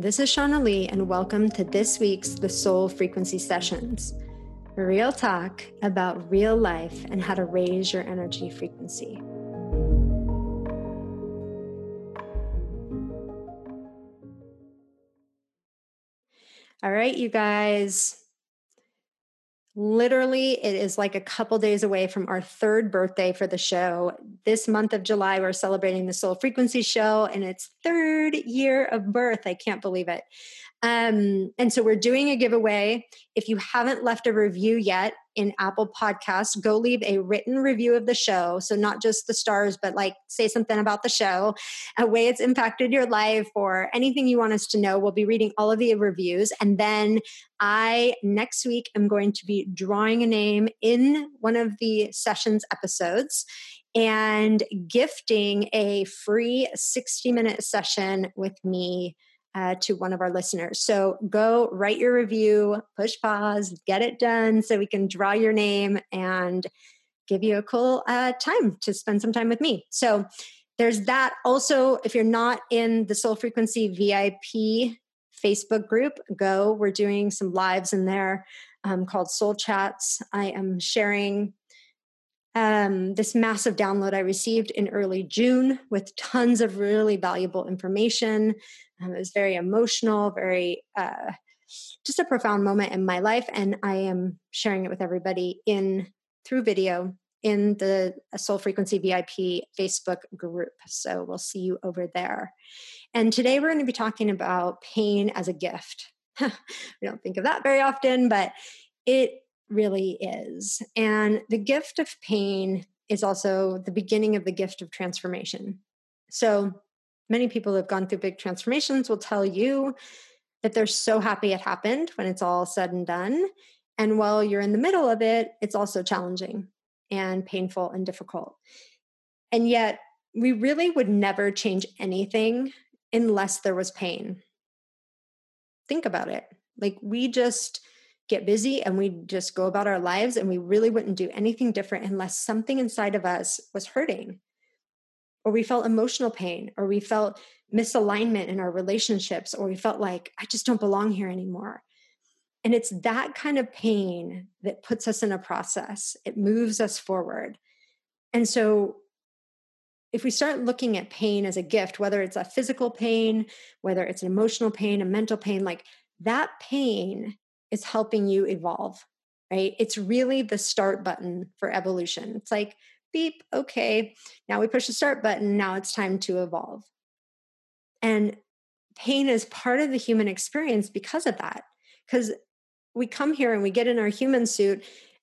This is Shauna Lee, and welcome to this week's The Soul Frequency Sessions. Real talk about real life and how to raise your energy frequency. All right, you guys. Literally, it is like a couple days away from our third birthday for the show. This month of July, we're celebrating the Soul Frequency Show and its third year of birth. I can't believe it. Um, and so we're doing a giveaway. If you haven't left a review yet in Apple Podcasts, go leave a written review of the show. So not just the stars, but like say something about the show, a way it's impacted your life, or anything you want us to know. We'll be reading all of the reviews. And then I next week am going to be drawing a name in one of the sessions episodes and gifting a free 60 minute session with me uh, to one of our listeners. So go write your review, push pause, get it done so we can draw your name and give you a cool uh, time to spend some time with me. So there's that. Also, if you're not in the Soul Frequency VIP Facebook group, go. We're doing some lives in there um, called Soul Chats. I am sharing um, this massive download I received in early June with tons of really valuable information. Um, it was very emotional, very uh, just a profound moment in my life, and I am sharing it with everybody in through video in the Soul Frequency VIP Facebook group. So we'll see you over there. And today we're going to be talking about pain as a gift. we don't think of that very often, but it really is. And the gift of pain is also the beginning of the gift of transformation. So many people who have gone through big transformations will tell you that they're so happy it happened when it's all said and done. And while you're in the middle of it, it's also challenging and painful and difficult. And yet, we really would never change anything unless there was pain. Think about it. Like, we just get busy and we just go about our lives and we really wouldn't do anything different unless something inside of us was hurting. Or we felt emotional pain or we felt misalignment in our relationships or we felt like i just don't belong here anymore. And it's that kind of pain that puts us in a process. It moves us forward. And so if we start looking at pain as a gift whether it's a physical pain whether it's an emotional pain a mental pain like that pain is helping you evolve right it's really the start button for evolution it's like beep, okay, now we push the start button. Now it's time to evolve. And pain is part of the human experience because of that. Because we come here and we get in our human suit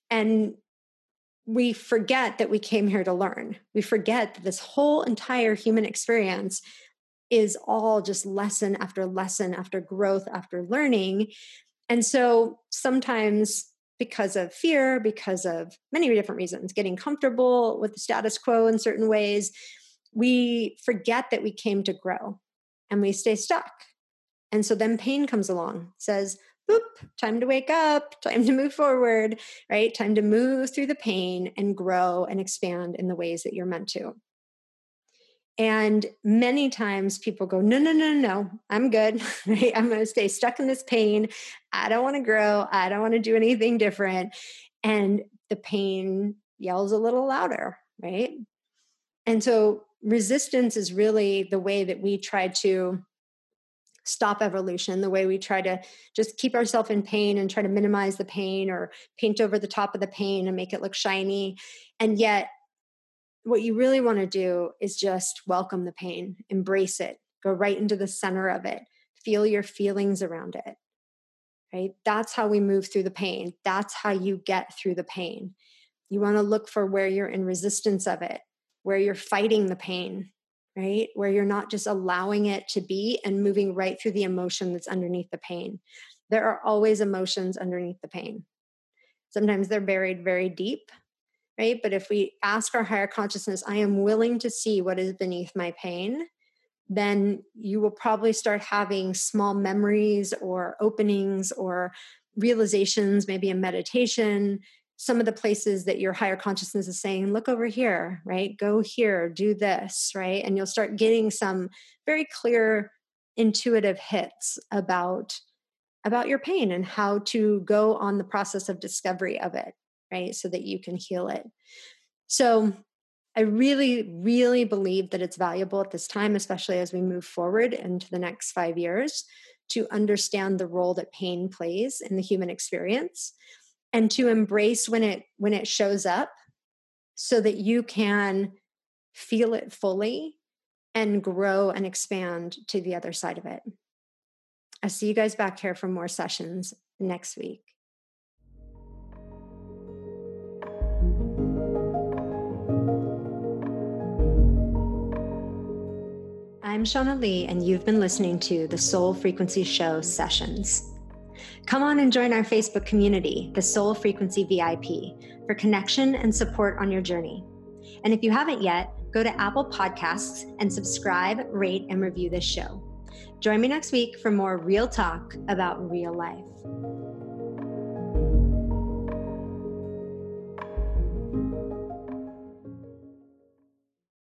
and we forget that we came here to learn. We forget that this whole entire human experience is all just lesson after lesson after growth after learning. And so sometimes because of fear, because of many different reasons, getting comfortable with the status quo in certain ways, we forget that we came to grow and we stay stuck. And so then pain comes along, says, boop, time to wake up, time to move forward, right? Time to move through the pain and grow and expand in the ways that you're meant to. And many times people go, no, no, no, no, I'm good. I'm going to stay stuck in this pain. I don't want to grow. I don't want to do anything different. And the pain yells a little louder, right? And so resistance is really the way that we try to stop evolution, the way we try to just keep ourselves in pain and try to minimize the pain or paint over the top of the pain and make it look shiny. And yet, what you really want to do is just welcome the pain, embrace it, go right into the center of it, feel your feelings around it. Right? That's how we move through the pain. That's how you get through the pain. You want to look for where you're in resistance of it, where you're fighting the pain, right? Where you're not just allowing it to be and moving right through the emotion that's underneath the pain. There are always emotions underneath the pain. Sometimes they're buried very deep, right? But if we ask our higher consciousness, I am willing to see what is beneath my pain, then you will probably start having small memories or openings or realizations, maybe a meditation, some of the places that your higher consciousness is saying, look over here, right? Go here, do this, right? And you'll start getting some very clear intuitive hits about about your pain and how to go on the process of discovery of it, right? So that you can heal it. So I really, really believe that it's valuable at this time, especially as we move forward into the next five years, to understand the role that pain plays in the human experience and to embrace when it when it shows up so that you can feel it fully and grow and expand to the other side of it. I'll see you guys back here for more sessions next week. I'm Shauna Lee, and you've been listening to the Soul Frequency Show sessions. Come on and join our Facebook community, the Soul Frequency VIP, for connection and support on your journey. And if you haven't yet, go to Apple Podcasts and subscribe, rate, and review this show. Join me next week for more real talk about real life.